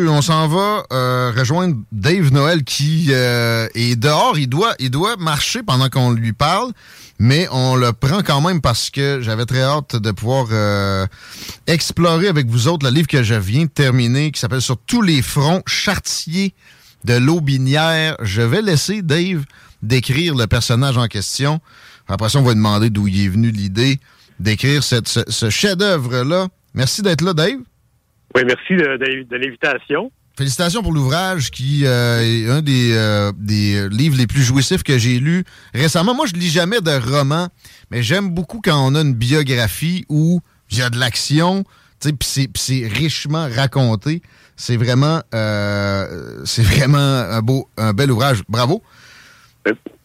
On s'en va euh, rejoindre Dave Noël qui euh, est dehors. Il doit, il doit marcher pendant qu'on lui parle, mais on le prend quand même parce que j'avais très hâte de pouvoir euh, explorer avec vous autres le livre que je viens de terminer qui s'appelle Sur tous les fronts, Chartier de l'Aubinière. Je vais laisser Dave décrire le personnage en question. Après ça, on va lui demander d'où il est venu l'idée d'écrire ce, ce chef-d'œuvre-là. Merci d'être là, Dave. Oui, merci de, de- de l'invitation. Félicitations pour l'ouvrage qui euh, est un des, euh, des euh, livres les plus jouissifs que j'ai lus récemment. Moi, je lis jamais de romans, mais j'aime beaucoup quand on a une biographie où il y a de l'action, tu sais, puis c'est- richement raconté. C'est vraiment, euh, c'est vraiment un beau, un bel ouvrage. Bravo.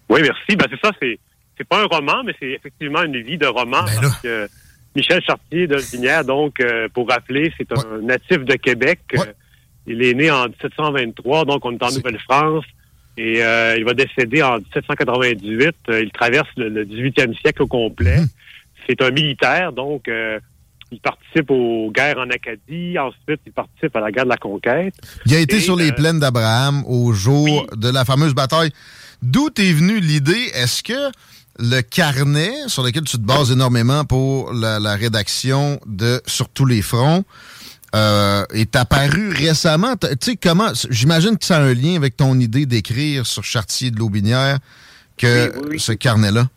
Oui, merci. Ben, c'est ça, c'est, c'est pas un roman, mais c'est effectivement une vie de roman. Ben parce que Michel Chartier de Vinière, donc, euh, pour rappeler, c'est un natif de Québec. Euh, il est né en 1723, donc on est en Nouvelle-France. Et euh, il va décéder en 1798. Euh, il traverse le, le 18e siècle au complet. Mhm. C'est un militaire, donc euh, il participe aux guerres en Acadie. Ensuite, il participe à la guerre de la conquête. Il a été Et, sur les plaines d'Abraham au jour de la fameuse bataille. D'où est venue l'idée? Est-ce que le carnet sur lequel tu te bases énormément pour la, la rédaction de Sur tous les fronts euh, est apparu récemment? Tu sais, comment? J'imagine que ça a un lien avec ton idée d'écrire sur Chartier de l'Aubinière que ce carnet-là?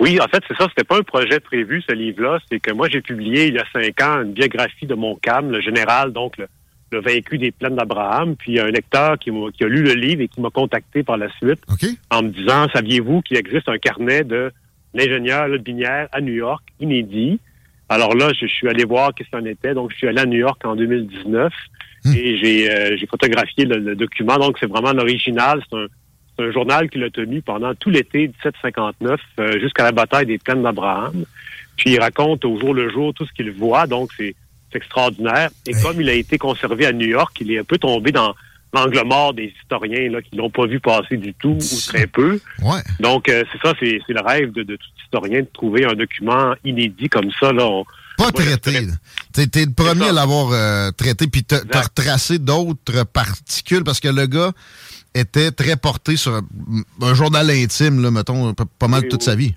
Oui, en fait, c'est ça. C'était pas un projet prévu, ce livre-là. C'est que moi, j'ai publié il y a cinq ans une biographie de Montcalm, le général, donc le, le vaincu des plaines d'Abraham. Puis il y a un lecteur qui, qui a lu le livre et qui m'a contacté par la suite en me disant, saviez-vous qu'il existe un carnet de l'ingénieur de Binière à New York, inédit? Alors là, je, je suis allé voir qu'est-ce que c'en était. Donc, je suis allé à New York en 2019 et j'ai euh, photographié le, le document. Donc, c'est vraiment l'original. C'est un, c'est un journal qu'il a tenu pendant tout l'été 1759 euh, jusqu'à la bataille des plaines d'Abraham. Puis il raconte au jour le jour tout ce qu'il voit, donc c'est c'est extraordinaire. Et comme il a été conservé à New York, il est un peu tombé dans l'angle mort des historiens là, qui l'ont pas vu passer du tout ou très peu. Ouais. Donc euh, c'est ça, c'est le rêve de, de tout historien de trouver un document inédit comme ça. Là. On- Pas traité. T'es le premier à l'avoir euh, traité, puis t'as retracé d'autres particules, parce que le gars était très porté sur un, journal intime, là, mettons, pas, pas mal Oui, toute oui. sa vie.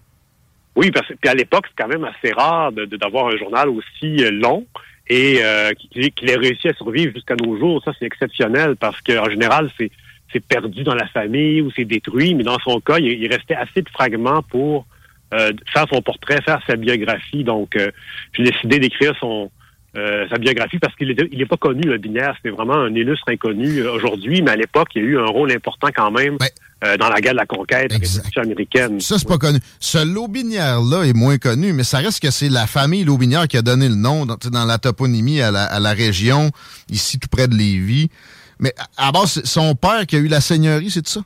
Oui, parce que puis à l'époque, c'est quand même assez rare d'avoir un journal aussi euh, long et euh, qu'il ait réussi à survivre jusqu'à nos jours. Ça, c'est exceptionnel parce qu'en général, c'est c'est perdu dans la famille ou c'est détruit, mais dans son cas, il, il restait assez de fragments pour euh, faire son portrait, faire sa biographie. Donc, euh, j'ai décidé d'écrire son euh, sa biographie parce qu'il est, il est pas connu, le binaire. C'était vraiment un illustre inconnu euh, aujourd'hui, mais à l'époque, il y a eu un rôle important quand même euh, dans la guerre de la conquête, la américaine. Ça, c'est pas connu. Ce Lobinière-là est moins connu, mais ça reste que c'est la famille Lobinière qui a donné le nom dans, dans la toponymie à la, à la région, ici tout près de Lévis. Mais à, à base, c'est son père qui a eu la seigneurie, c'est ça?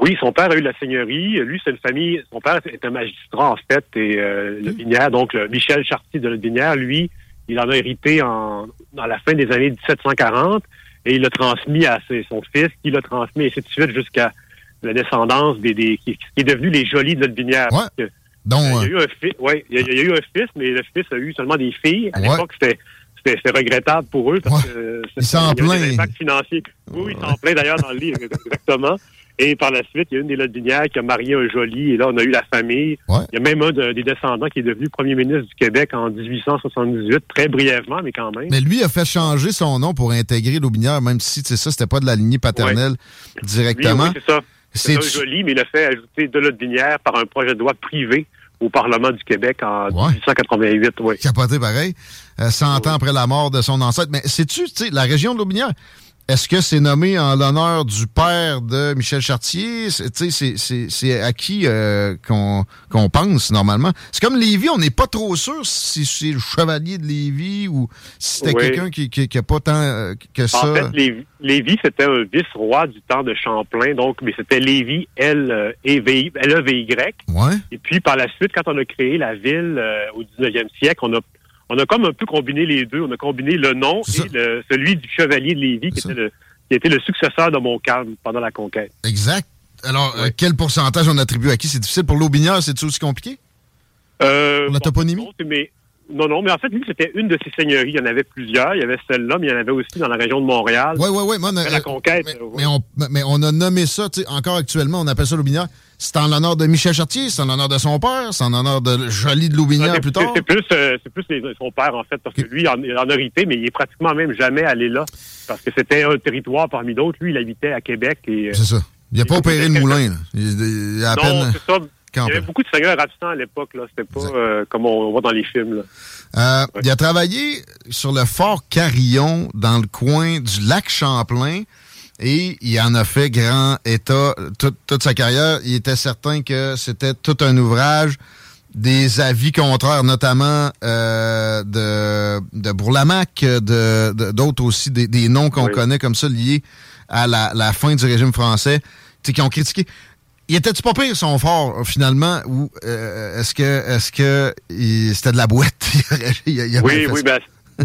Oui, son père a eu la seigneurie. Lui, c'est une famille. Son père est un magistrat, en fait, et euh, le Binière, donc le Michel Chartier de Le Binière, lui, il en a hérité en, dans la fin des années 1740 et il l'a transmis à ses- son fils, qui l'a transmis, et ainsi de suite, jusqu'à la descendance des, des qui, qui est devenu les jolis de Le Binière. Que, Donc, euh, il y a eu un fils, ouais, il y a, il y a eu un fils, mais le fils a eu seulement des filles. À Ouais. l'époque, c'était c'est regrettable pour eux parce que ils s'en impact financier. Oui, ils s'en plaignent d'ailleurs dans le livre, exactement. Et par la suite, il y a une des Lotbinières qui a marié un joli, et là, on a eu la famille. Il y a même un des descendants qui est devenu premier ministre du Québec en 1878, très brièvement, mais quand même. Mais lui a fait changer son nom pour intégrer l'Aubinière, même si, c'est ça, c'était pas de la lignée paternelle directement. oui, c'est ça. C'est un joli, mais il a fait ajouter de Lotbinière par un projet de loi privé au Parlement du Québec en 1888. Oui. Capoté pareil, 100 euh, ans après la mort de son ancêtre. Mais sais-tu, la région de l'Aubinière, est-ce que c'est nommé en l'honneur du père de Michel Chartier? C'est à qui euh, qu'on pense normalement? C'est comme Lévis, on n'est pas trop sûr si c'est le chevalier de Lévis ou si c'était quelqu'un qui, qui, pas tant euh, que ça. En fait, Lévis, c'était un vice-roi du temps de Champlain, donc mais c'était Lévis L e v y Ouais. Et puis par la suite, quand on a créé la ville euh, au 19e siècle, on a on a comme un peu combiné les deux. On a combiné le nom et celui du chevalier de Lévis, qui était, le, qui était le successeur de Montcalm pendant la conquête. Exact. Alors, euh, quel pourcentage on attribue à qui? C'est difficile pour l'Aubinière, c'est aussi compliqué? Euh, pour la toponymie? Non, non, mais en fait, lui, c'était une de ses seigneuries. Il y en avait plusieurs. Il y avait celle-là, mais il y en avait aussi dans la région de Montréal. Oui, oui, oui. La conquête. Mais, on, mais, on, a nommé ça, encore actuellement, on appelle ça l'Aubinière. C'est en l'honneur de Michel Chartier, c'est en l'honneur de son père, c'est en l'honneur de Jolie de Loubinière plus tard. C'est plus, euh, plus son père, en fait, parce que lui, il en, en, a hérité, mais il est pratiquement même jamais allé là, parce que c'était un territoire parmi d'autres. Lui, il habitait à Québec. et. Euh, c'est ça. Il n'a pas opéré le moulin. Là. Il, il a à non, c'est ça. Il y avait beaucoup de seigneurs absents à l'époque. là. C'était pas euh, comme on voit dans les films. Là. Il a travaillé sur le fort Carillon dans le coin du lac Champlain. Et il en a fait grand état toute, sa carrière. Il était certain que c'était tout un ouvrage des avis contraires, notamment euh, de, de Bourlamac, de, d'autres aussi, des, noms qu'on connaît comme ça liés à la, fin du régime français, qui ont critiqué. Il était-tu pas pire son fort, finalement, ou euh, est-ce que est-ce que c'était de la boîte? oui, oui, ben,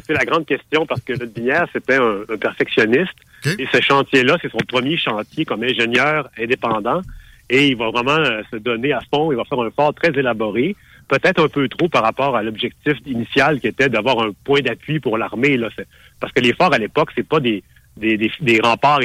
c'est la grande question parce que le Binière, c'était un, perfectionniste. Et ce chantier-là, c'est son premier chantier comme ingénieur indépendant. Et il va vraiment euh, se donner à fond. Il va faire un fort très élaboré. Peut-être un peu trop par rapport à l'objectif initial qui était d'avoir un point d'appui pour l'armée. Parce que les forts à l'époque, c'est pas des, des, des, des remparts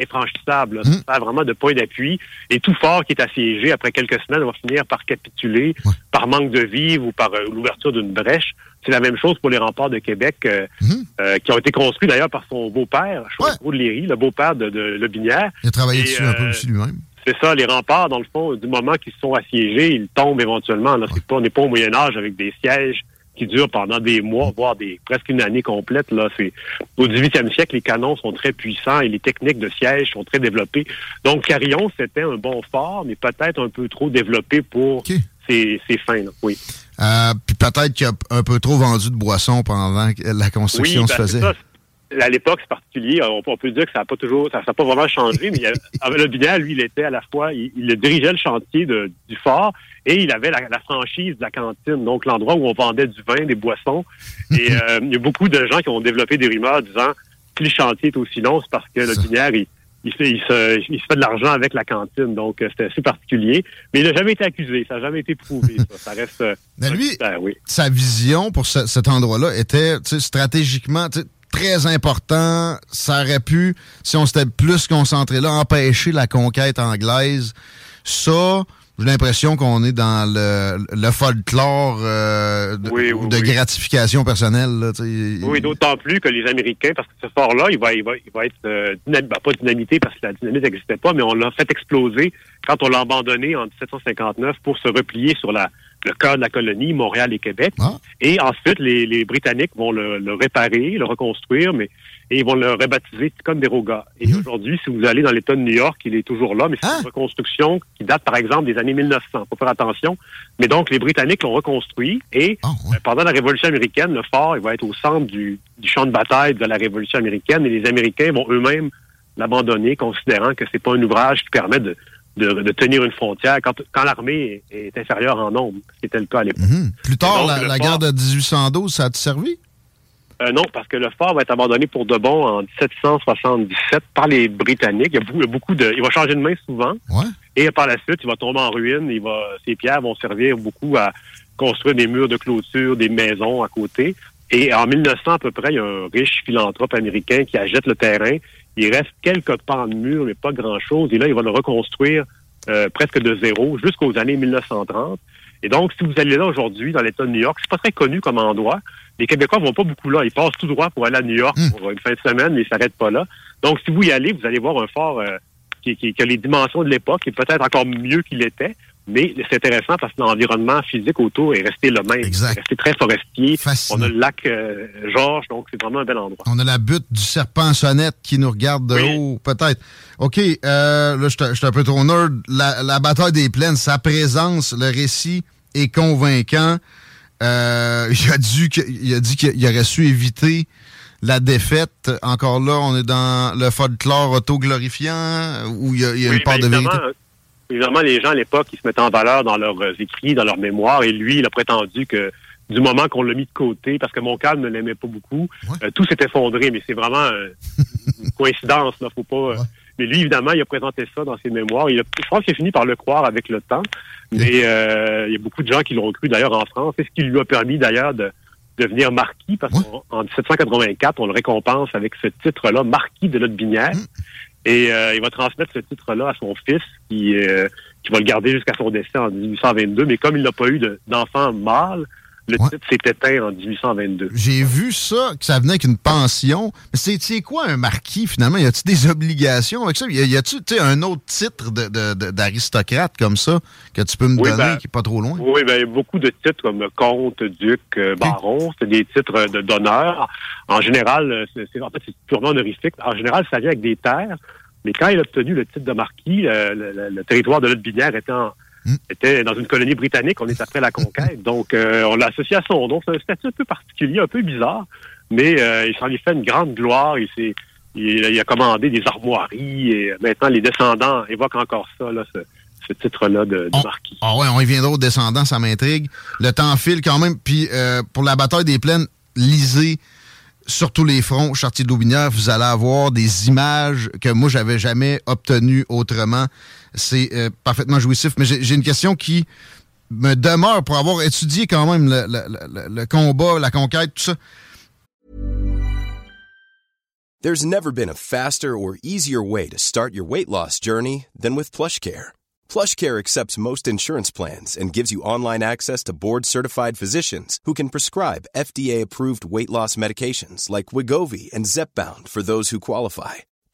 infranchissable. Mmh. Ça vraiment de point d'appui. Et tout fort qui est assiégé, après quelques semaines, va finir par capituler par manque de vivre ou par euh, l'ouverture d'une brèche. C'est la même chose pour les remparts de Québec, euh, mmh. euh, qui ont été construits d'ailleurs par son beau-père, Chaudreau de Léry, le beau-père de, de Le Binière. Il a travaillé dessus un peu aussi lui-même. C'est ça, les remparts, dans le fond, du moment qu'ils sont assiégés, ils tombent éventuellement. Là, c'est pas, on n'est pas au Moyen Âge avec des sièges qui dure pendant des mois, voire des presque une année complète. Là, c'est au 18e siècle, les canons sont très puissants et les techniques de siège sont très développées. Donc, Carillon, c'était un bon fort, mais peut-être un peu trop développé pour ses, fins. oui. Euh, puis peut-être qu'il a un peu trop vendu de boissons pendant que la construction se ben, faisait à l'époque, c'est particulier. On, peut dire que ça n'a pas toujours, ça n'a pas vraiment changé, mais le bidet, lui, il était à la fois, il, dirigeait le chantier du fort et il avait la, franchise de la cantine, donc l'endroit où on vendait du vin, des boissons. Et euh, il y a beaucoup de gens qui ont développé des rumeurs disant si le chantier est aussi long, c'est parce que le binaire, il, fait, il, se, il se fait de l'argent avec la cantine. Donc, euh, c'était assez particulier. Mais il n'a jamais été accusé. Ça n'a jamais été prouvé. ça. reste. Euh, mais lui, sa vision pour cet endroit-là était stratégiquement très important. Ça aurait pu, si on s'était plus concentré là, empêcher la conquête anglaise. Ça, j'ai l'impression qu'on est dans le, le folklore euh, de, gratification personnelle. oui, d'autant plus que les Américains, parce que ce fort-là, il va, il va, il va être euh, ben, pas dynamité parce que la dynamite n'existait pas, mais on l'a fait exploser quand on l'a abandonné en 1759 pour se replier sur la, le cœur de la colonie, Montréal et Québec. Ah. Et ensuite, les, les, Britanniques vont le, le, réparer, le reconstruire, mais et ils vont le rebaptiser Ticonderoga. Et mmh. aujourd'hui, si vous allez dans l'État de New York, il est toujours là, mais c'est ah. une reconstruction qui date, par exemple, des années 1900. Faut faire attention. Mais donc, les Britanniques l'ont reconstruit et ah, euh, pendant la Révolution américaine, le fort, il va être au centre du, du champ de bataille de la Révolution américaine et les Américains vont eux-mêmes l'abandonner, considérant que c'est pas un ouvrage qui permet de de, tenir une frontière quand, quand l'armée est, inférieure en nombre, ce qui était le cas à l'époque. Mhm. Plus tard, la, guerre de 1812, ça a-tu servi? Euh, non, parce que le fort va être abandonné pour de bon en 1777 par les Britanniques. Il y a beaucoup, de, il va changer de main souvent. Et par la suite, il va tomber en ruine. Il va, ces pierres vont servir beaucoup à construire des murs de clôture, des maisons à côté. Et en 1900 à peu près, il y a un riche philanthrope américain qui achète le terrain. Il reste quelques pans de mur, mais pas grand-chose. Et là, il va le reconstruire euh, presque de zéro jusqu'aux années 1930. Et donc, si vous allez là aujourd'hui, dans l'État de New York, c'est pas très connu comme endroit. Les Québécois vont pas beaucoup là. Ils passent tout droit pour aller à New York Hmm. pour une fin de semaine, mais ils s'arrêtent pas là. Donc, si vous y allez, vous allez voir un fort euh, qui, qui- qui a les dimensions de l'époque et peut-être encore mieux qu'il était. Mais c'est intéressant parce que l'environnement physique autour est resté le même. Exact. Il est resté très forestier. Fascinant. On a le lac euh, Georges, donc c'est vraiment un bel endroit. On a la butte du serpent sonnette qui nous regarde de Oui. haut, peut-être. OK, euh, là, je suis un peu trop nerd. La, la bataille des plaines, sa présence, le récit est convaincant. Euh, il, a dû, que- il a dit qu'il aurait su éviter la défaite. Encore là, on est dans le folklore auto-glorifiant où il y a, il y a Oui, une part ben, de vérité. Évidemment, les gens à l'époque, ils se mettaient en valeur dans leurs euh, écrits, dans leurs mémoires, et lui, il a prétendu que du moment qu'on l'a mis de côté, parce que Montcalm ne l'aimait pas beaucoup, Ouais. euh, tout s'est effondré, mais c'est vraiment euh, une coïncidence, là, faut pas... euh, Ouais. Mais lui, évidemment, il a présenté ça dans ses mémoires. Il a, je pense qu'il a fini par le croire avec le temps, mais il y a beaucoup de gens qui l'ont cru, d'ailleurs, en France. C'est ce qui lui a permis, d'ailleurs, de devenir marquis, parce Ouais. qu'en 1784, on le récompense avec ce titre-là, marquis de Lotbinière. Mm. Et euh, il va transmettre ce titre-là à son fils, qui, euh, qui va le garder jusqu'à son décès en 1822. Mais comme il n'a pas eu de- d'enfant mâle, le Ouais. titre s'est éteint en 1822. J'ai vu ça, que ça venait avec une pension. Mais c'est quoi un marquis, finalement? Y a-t-il des obligations avec ça? Y a- y a-tu tu sais, un autre titre de- de- de- d'aristocrate comme ça que tu peux me Oui, donner ben, qui est pas trop loin? Oui, ben, il y a beaucoup de titres comme comte, duc, euh, baron. C'est des titres de d'honneur. En général, euh, c'est en fait, c'est purement honorifique. En général, ça vient avec des terres. Mais quand il a obtenu le titre de marquis, euh, le, le- le territoire de Lotbinière était, en- Hmm. était dans une colonie britannique. On est après la conquête. Donc, euh, on l'a associé à son nom. C'est un statut un peu particulier, un peu bizarre. Mais euh, il s'en est fait une grande gloire. Il, s'est- il, il a commandé des armoiries. Et maintenant, les descendants évoquent encore ça, là, ce, ce titre-là de, de On- marquis. Ah ouais, on y viendra aux descendants, ça m'intrigue. Le temps file quand même. Puis euh, pour la bataille des plaines, lisez sur tous les fronts, Chartier de Loubinière, vous allez avoir des images que moi, j'avais jamais obtenues autrement. C'est euh, parfaitement jouissif. Mais j'ai une question qui me demeure pour avoir étudié quand même le combat, la conquête, tout ça. There's never been a faster or easier way to start your weight loss journey than with PlushCare. PlushCare accepts most insurance plans and gives you online access to board-certified physicians who can prescribe FDA-approved weight loss medications like Wigovi and Zepbound for those who qualify.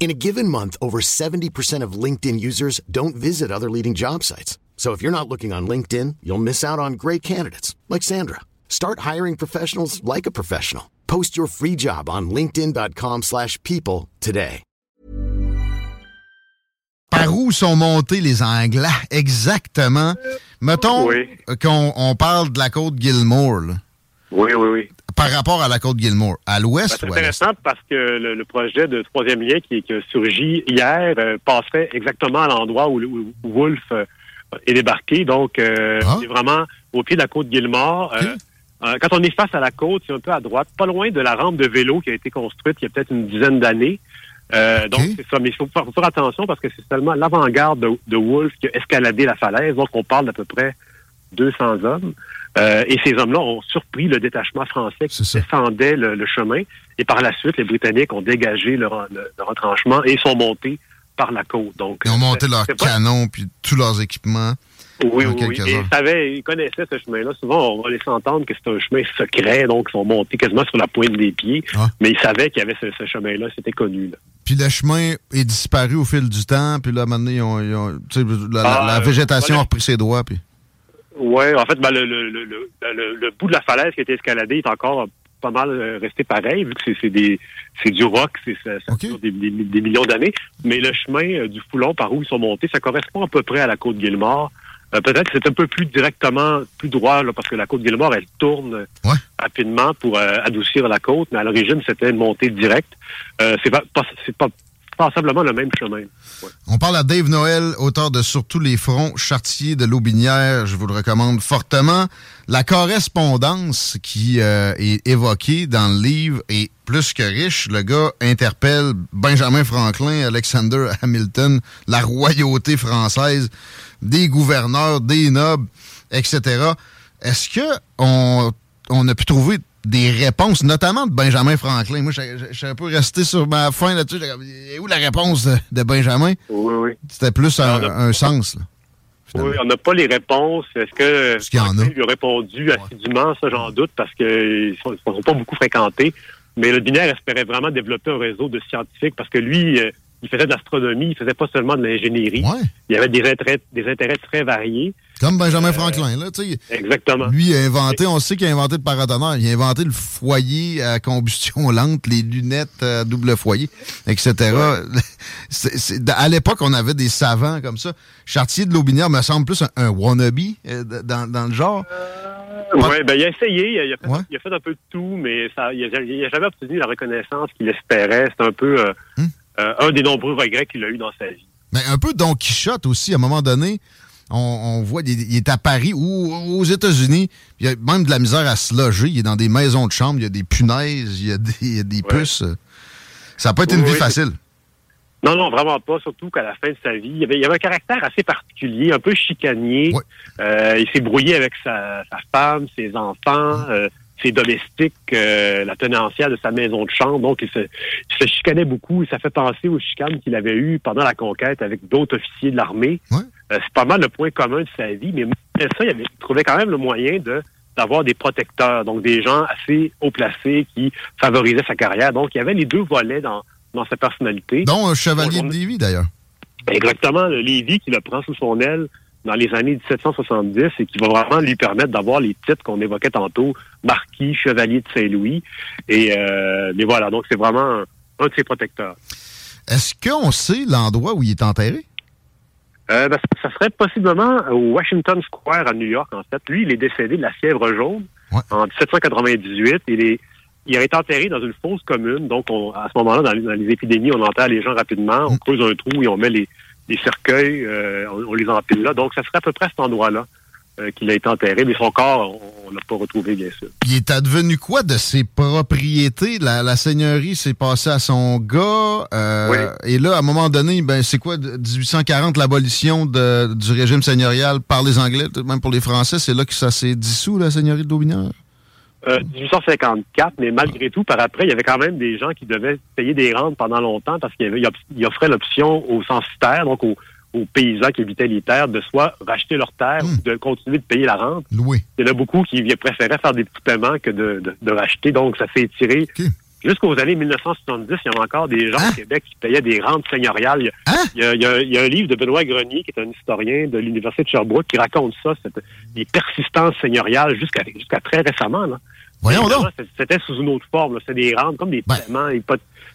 In a given month, over 70% of LinkedIn users don't visit other leading job sites. So if you're not looking on LinkedIn, you'll miss out on great candidates like Sandra. Start hiring professionals like a professional. Post your free job on linkedin.com/people slash people today. Par où sont montés les Anglais exactement? Mettons Oui. qu'on on parle de la côte Gilmore, là, Oui, oui, oui. Par rapport à la côte Gilmore. À Ben, l'ouest c'est ou à l'est? intéressant parce que le, le projet de troisième lien qui, qui a surgi hier euh, passerait exactement à l'endroit où, où- où Wolfe euh, est débarqué. Donc, euh, Ah. c'est vraiment au pied de la côte Gilmort. Euh, quand on est face à la côte, c'est un peu à droite, pas loin de la rampe de vélo qui a été construite il y a peut-être une dizaine d'années. Donc, c'est ça. Mais il faut faire, faut faire attention parce que c'est seulement l'avant-garde de, de Wolfe qui a escaladé la falaise. Donc, on parle d'à peu près 200 hommes. Euh, et ces hommes-là ont surpris le détachement français qui descendait le, le chemin. Et par la suite, les Britanniques ont dégagé leur, le- leur retranchement et sont montés par la côte. Donc, Ils ont euh, monté c'est- leurs canons puis tous leurs équipements. Oui, oui, Et ils savaient, ils connaissaient ce chemin-là. Souvent, on va laisser entendre que c'est un chemin secret, donc ils sont montés quasiment sur la pointe des pieds. Ah. Mais ils savaient qu'il y avait ce, ce chemin-là, c'était connu. là. Puis le chemin est disparu au fil du temps. Puis là, maintenant, ils ont, ils la, Ah, la euh, végétation voilà. a repris ses droits. Puis... Ouais, en fait, ben, le, le, le, le, le- bout de la falaise qui a été escaladé est encore pas mal euh, resté pareil, vu que c'est- des c'est du roc, c'est ça, ça Ok. dure des, des- des millions d'années. Mais le chemin euh, du Foulon par où ils sont montés, ça correspond à peu près à la côte Guillemard. Euh, Peut-être que c'est un peu plus directement, plus droit, là, parce que la côte Gilmore, elle tourne Ouais. rapidement pour euh, adoucir la côte, mais à l'origine, c'était une montée directe. Euh, c'est pas, pas- c'est pas On parle à Dave Noël, auteur de Sur tous les fronts, Chartier de l'Aubinière. Je vous le recommande fortement. La correspondance qui euh, est évoquée dans le livre est plus que riche. Le gars interpelle Benjamin Franklin, Alexander Hamilton, la royauté française, des gouverneurs, des nobles, etc. Est-ce que on, on a pu trouver des réponses, notamment de Benjamin Franklin? Moi, je suis un peu resté sur ma fin là-dessus. Où la réponse de, de Benjamin? Oui, oui. C'était plus un, On a- un sens. Là. Oui, on n'a pas les réponses. Est-ce que Est-ce qu'il y en a? Lui a répondu assidûment? Ça, j'en doute, parce qu'ils ne sont pas beaucoup fréquentés. Mais le binaire espérait vraiment développer un réseau de scientifiques parce que lui, euh, il faisait de l'astronomie, il faisait pas seulement de l'ingénierie. Ouais. Il avait des intérêts, des intérêts très variés. Comme Benjamin Franklin. Là, tu sais, Exactement. lui, il a inventé, on sait qu'il a inventé le paratonnerre. Il a inventé le foyer à combustion lente, les lunettes à double foyer, etc. À l'époque, on avait des savants comme ça. Chartier de l'Aubinière me semble plus un, un wannabe euh, dans, dans le genre. Oui, ben, il a essayé, il a, fait, Ouais. il a fait un peu de tout, mais ça, il n'a jamais obtenu la reconnaissance qu'il espérait. C'est un peu euh, Hmm. euh, un des nombreux regrets qu'il a eu dans sa vie. Mais un peu Don Quichotte aussi, à un moment donné. On, on voit, il, il est à Paris ou aux États-Unis. Il y a même de la misère à se loger. Il est dans des maisons de chambre. Il y a des punaises. Il y a des, il y a des Ouais. puces. Ça n'a pas été Oui, une vie oui, facile. Non, non, vraiment pas, surtout qu'à la fin de sa vie, il y avait, il y avait un caractère assez particulier, un peu chicanier. Ouais. Euh, il s'est brouillé avec sa, sa femme, ses enfants, euh, ses domestiques, euh, la tenancière de sa maison de chambre. Donc, il se, il se chicanait beaucoup et ça fait penser aux chicanes qu'il avait eues pendant la conquête avec d'autres officiers de l'armée. Ouais. Euh, c'est pas mal le point commun de sa vie, mais malgré ça, il, avait, il trouvait quand même le moyen de d'avoir des protecteurs, donc des gens assez haut placés qui favorisaient sa carrière. Donc, il y avait les deux volets dans, dans sa personnalité. Dont un chevalier de. Lévis, d'ailleurs. Exactement, le Lévis qui le prend sous son aile dans les années 1770 et qui va vraiment lui permettre d'avoir les titres qu'on évoquait tantôt, marquis, chevalier de Saint-Louis. Et euh, mais voilà, donc c'est vraiment un, un de ses protecteurs. Est-ce qu'on sait l'endroit où il est enterré? Euh, ben, ça serait possiblement au Washington Square à New York, en fait. Lui, il est décédé de la fièvre jaune Ouais. en 1798. Il est il a été enterré dans une fosse commune. Donc, on- à ce moment-là, dans les, dans les épidémies, on enterre les gens rapidement. On creuse un trou et on met les, les cercueils, euh, on, on les empile là. Donc, ça serait à peu près à cet endroit-là euh, qu'il a été enterré. Mais son corps, on, on l'a pas retrouvé, bien sûr. Il est advenu quoi de ses propriétés? La, la seigneurie s'est passée à son gars. euh, Oui. Et là, à un moment donné, ben, c'est quoi, de- 1840, l'abolition du régime seigneurial par les Anglais, même pour les Français, c'est là que ça s'est dissous, la seigneurie de Daubinière? Euh, 1854, mais malgré tout, par après, il y avait quand même des gens qui devaient payer des rentes pendant longtemps parce qu'il offrait l'option aux censitaires, donc aux, aux paysans qui habitaient les terres, de soit racheter leurs terres Hmm. ou de continuer de payer la rente. Loué. Il y en a beaucoup qui préféraient faire des petits paiements que de, de, de racheter, donc ça s'est étiré. Jusqu'aux années 1970, il y avait encore des gens Hein? au Québec qui payaient des rentes seigneuriales. Il y a- Hein? il y, a, il y a- il y a un livre de Benoît Grenier, qui est un historien de l'Université de Sherbrooke, qui raconte ça, cette, les persistances seigneuriales jusqu'à jusqu'à très récemment. Là. Voyons donc. c'est- C'était sous une autre forme. là. C'était des rentes, comme des Ben. paiements.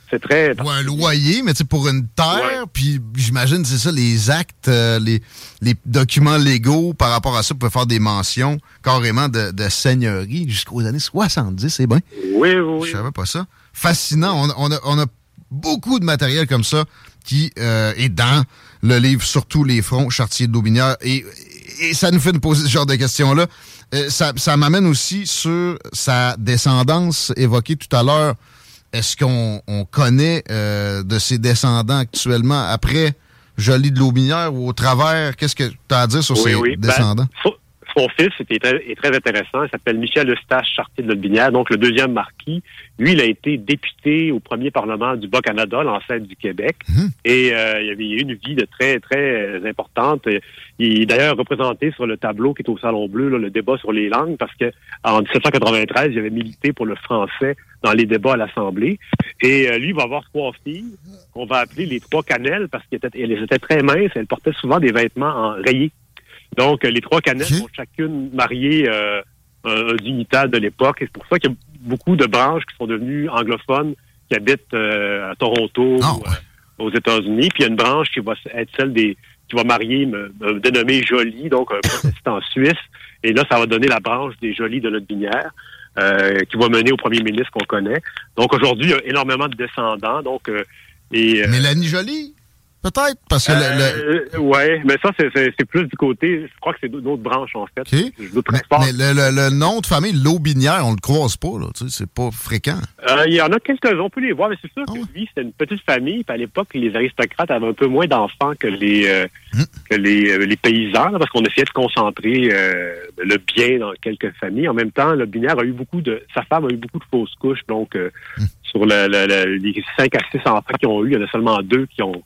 C'est très... Ou un loyer, mais tu sais, pour une terre, Ouais. puis j'imagine, c'est ça, les actes, euh, les, les documents légaux par rapport à ça, pouvaient faire des mentions carrément de, de seigneurie jusqu'aux années 70, c'est bien. Oui, oui, oui. Je savais pas ça. Fascinant. On, on a, on a beaucoup de matériel comme ça qui euh, est dans le livre Surtout les fronts, Chartier de. Et, et ça nous fait nous poser ce genre de questions-là. Euh, ça ça m'amène aussi sur sa descendance évoquée tout à l'heure. Est-ce qu'on on connaît euh, de ses descendants actuellement après Jolie de Daubinière ou au travers? Qu'est-ce que tu as à dire sur ses Ben, descendants? Son fils était très, est très intéressant. Il s'appelle Michel Eustache Chartier de Lotbinière, donc le deuxième marquis. Lui, il a été député au premier Parlement du Bas-Canada, l'ancêtre du Québec. Mhm. Et euh, il avait eu une vie de très, très importante. Il est d'ailleurs représenté sur le tableau qui est au Salon Bleu, là, le débat sur les langues, parce que en 1793, il avait milité pour le français dans les débats à l'Assemblée. Et euh, lui va avoir trois filles qu'on va appeler les trois cannelles parce qu'elles étaient, elles étaient très minces. Elles portaient souvent des vêtements en rayés. Donc, euh, les trois cannelles Ok. vont chacune marier euh, un, un dignitaire de l'époque. Et c'est pour ça qu'il y a beaucoup de branches qui sont devenues anglophones, qui habitent euh, à Toronto, ou, euh, aux États-Unis. Puis il y a une branche qui va être celle des, qui va marier, me, me dénommer Jolie, donc un protestant suisse. Et là, ça va donner la branche des Jolies de notre binière. Euh, qui va mener au premier ministre qu'on connaît. Donc aujourd'hui, il y a énormément de descendants. Donc, euh, et, euh, Mélanie Jolie? Peut-être, parce que... Euh, le, Ouais, mais ça, c'est plus du côté... Je crois que c'est d'autres branches, en fait. Mais, le, nom de famille, L'Aubinière, on le croise pas, là. Tu sais, c'est pas fréquent. Euh, il y en a quelques-uns, on peut les voir, mais c'est sûr ah que lui, c'était une petite famille. Puis à l'époque, les aristocrates avaient un peu moins d'enfants que les euh, hum. que les, les paysans, parce qu'on essayait de concentrer le bien dans quelques familles. En même temps, L'Aubinière a eu beaucoup de... Sa femme a eu beaucoup de fausses couches, donc... Hum. Sur le, les cinq à six enfants qu'ils ont eu, il y en a seulement deux qui ont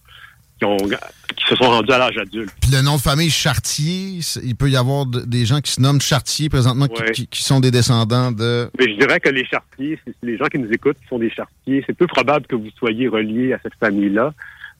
qui, se sont rendus à l'âge adulte. Puis le nom de famille Chartier, il peut y avoir des gens qui se nomment Chartier présentement qui, sont des descendants de... Mais je dirais que les Chartiers, les gens qui nous écoutent qui sont des Chartiers. C'est peu probable que vous soyez reliés à cette famille-là.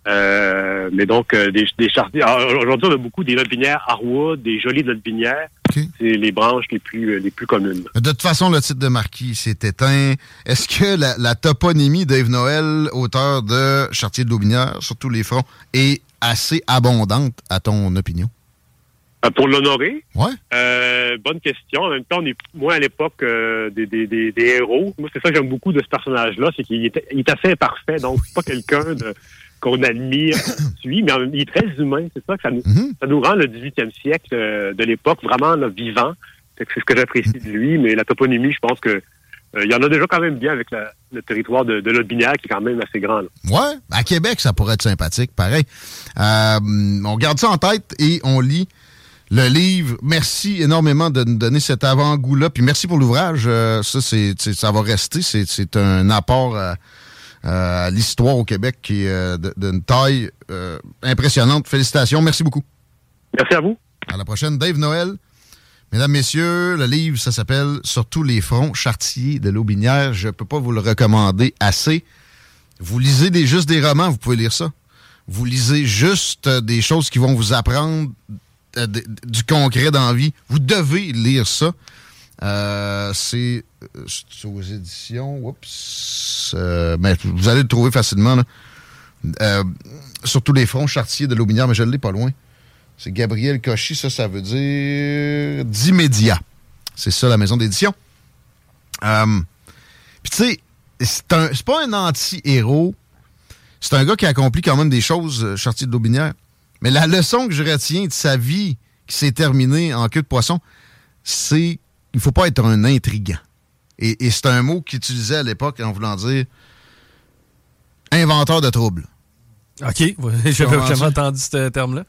Euh, mais donc, euh, des, des chartiers. Aujourd'hui, on a beaucoup des lotbinières Arwood, des jolies lotbinières. C'est les branches les plus, euh, les plus communes. De toute façon, le titre de marquis s'est éteint. Est-ce que la, toponymie d'Eve Noël, auteur de Chartier de Lotbinière, sur tous les fronts, est assez abondante, à ton opinion? Pour l'honorer? Ouais. bonne question. En même temps, on est moins à l'époque des, des, des, héros. Moi, c'est ça que j'aime beaucoup de ce personnage-là, c'est qu'il est, il est assez imparfait. Donc, pas quelqu'un de qu'on admire, suit, mais il est très humain. C'est ça que ça nous, mhm. ça nous rend le 18e siècle euh, de l'époque vraiment vivant. C'est ce que j'apprécie de lui, mais la toponymie, je pense que euh, il y en a déjà quand même bien avec le territoire de, de binaire qui est quand même assez grand. Là. Ouais, à Québec, ça pourrait être sympathique, pareil. Euh, on garde ça en tête et on lit le livre. Merci énormément de nous donner cet avant-goût-là. Puis merci pour l'ouvrage. ça, c'est, ça va rester. C'est, un apport euh, l'histoire au Québec qui est euh, d'une taille euh, impressionnante. Félicitations. Merci beaucoup. Merci à vous. À la prochaine. Dave Noël. Mesdames, Messieurs, le livre, ça s'appelle Sur tous les fronts, Chartier de l'Aubinière. Je ne peux pas vous le recommander assez. Vous lisez des, juste des romans, vous pouvez lire ça. Vous lisez juste des choses qui vont vous apprendre du concret dans la vie. Vous devez lire ça. Euh, c'est euh, aux éditions. Oups. Euh, mais vous allez le trouver facilement. Sur tous les fronts, Chartier de l'Aubinière, mais je ne l'ai pas loin. C'est Gabriel Cochy, ça, ça veut dire d'immédiat. C'est ça, la maison d'édition. Puis tu sais, c'est pas un anti-héros. C'est un gars qui a accompli quand même des choses, Chartier de l'Aubinière. Mais la leçon que je retiens de sa vie qui s'est terminée en queue de poisson, c'est il faut pas être un intrigant. Et, c'est un mot qu'il utilisait à l'époque en voulant dire inventeur de troubles. OK, j'avais jamais entendu ce terme-là.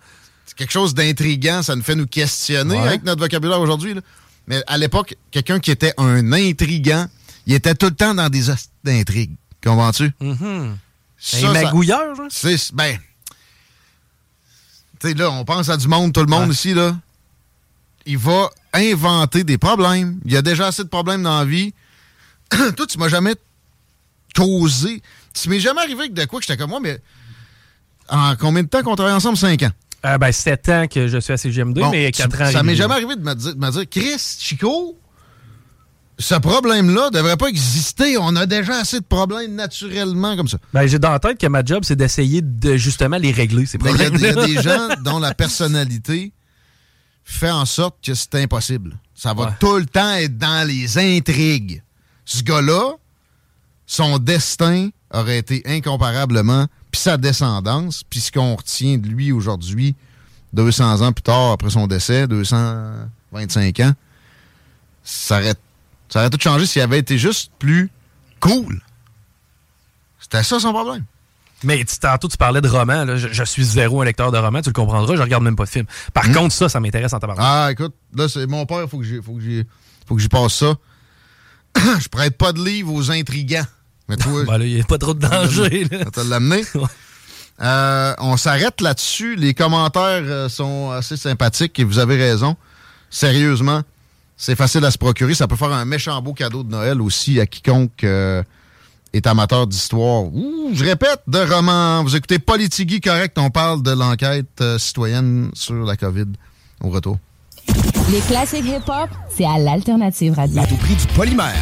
C'est quelque chose d'intrigant, ça nous fait nous questionner avec notre vocabulaire aujourd'hui. Mais à l'époque, quelqu'un qui était un intrigant, il était tout le temps dans des intrigues. Comprends-tu? Mm un magouilleur, C'est, ben, tu sais, là, on pense à du monde, tout le monde ici, là. Il va inventer des problèmes. Il y a déjà assez de problèmes dans la vie. Toi, tu m'as jamais causé. Tu m'es jamais arrivé de quoi que j'étais comme moi, mais en combien de temps qu'on travaille ensemble? Cinq ans. Euh, ben, sept ans que je suis à CGM2, mais quatre ans. Ça m'est jamais arrivé de me, dire, de me dire Chris, Chico, ce problème-là devrait pas exister. On a déjà assez de problèmes naturellement comme ça. Ben, j'ai dans la tête que ma job, c'est d'essayer de justement les régler, ces problèmes. Il y, a des gens dont la personnalité fait en sorte que c'est impossible. Ça va tout le temps être dans les intrigues. Ce gars-là, son destin aurait été incomparablement, puis sa descendance, puis ce qu'on retient de lui aujourd'hui, 200 ans plus tard, après son décès, 225 ans, ça aurait, ça aurait tout changé s'il avait été juste plus cool. C'était ça son problème. Mais tantôt, tu parlais de romans. Je, suis zéro un lecteur de romans, tu le comprendras. Je regarde même pas de film. Par hmm? contre, ça, ça m'intéresse en tabarnak. Ah, écoute, là, c'est mon père, il faut que j'y faut que j'y passe ça. je prête pas de livres aux intrigants. Mais toi, ben il n'y a pas trop de danger. Ça l'amener. Euh, on s'arrête là-dessus. Les commentaires euh, sont assez sympathiques et vous avez raison. Sérieusement, c'est facile à se procurer. Ça peut faire un méchant beau cadeau de Noël aussi à quiconque euh, est amateur d'histoire, je répète, de romans. Vous écoutez Politigui Correct, on parle de l'enquête euh, citoyenne sur la COVID. Au retour. Les classiques hip-hop, c'est à l'Alternative Radio. À tout prix du polymère.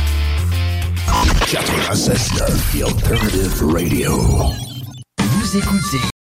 96 The Alternative Radio. Vous écoutez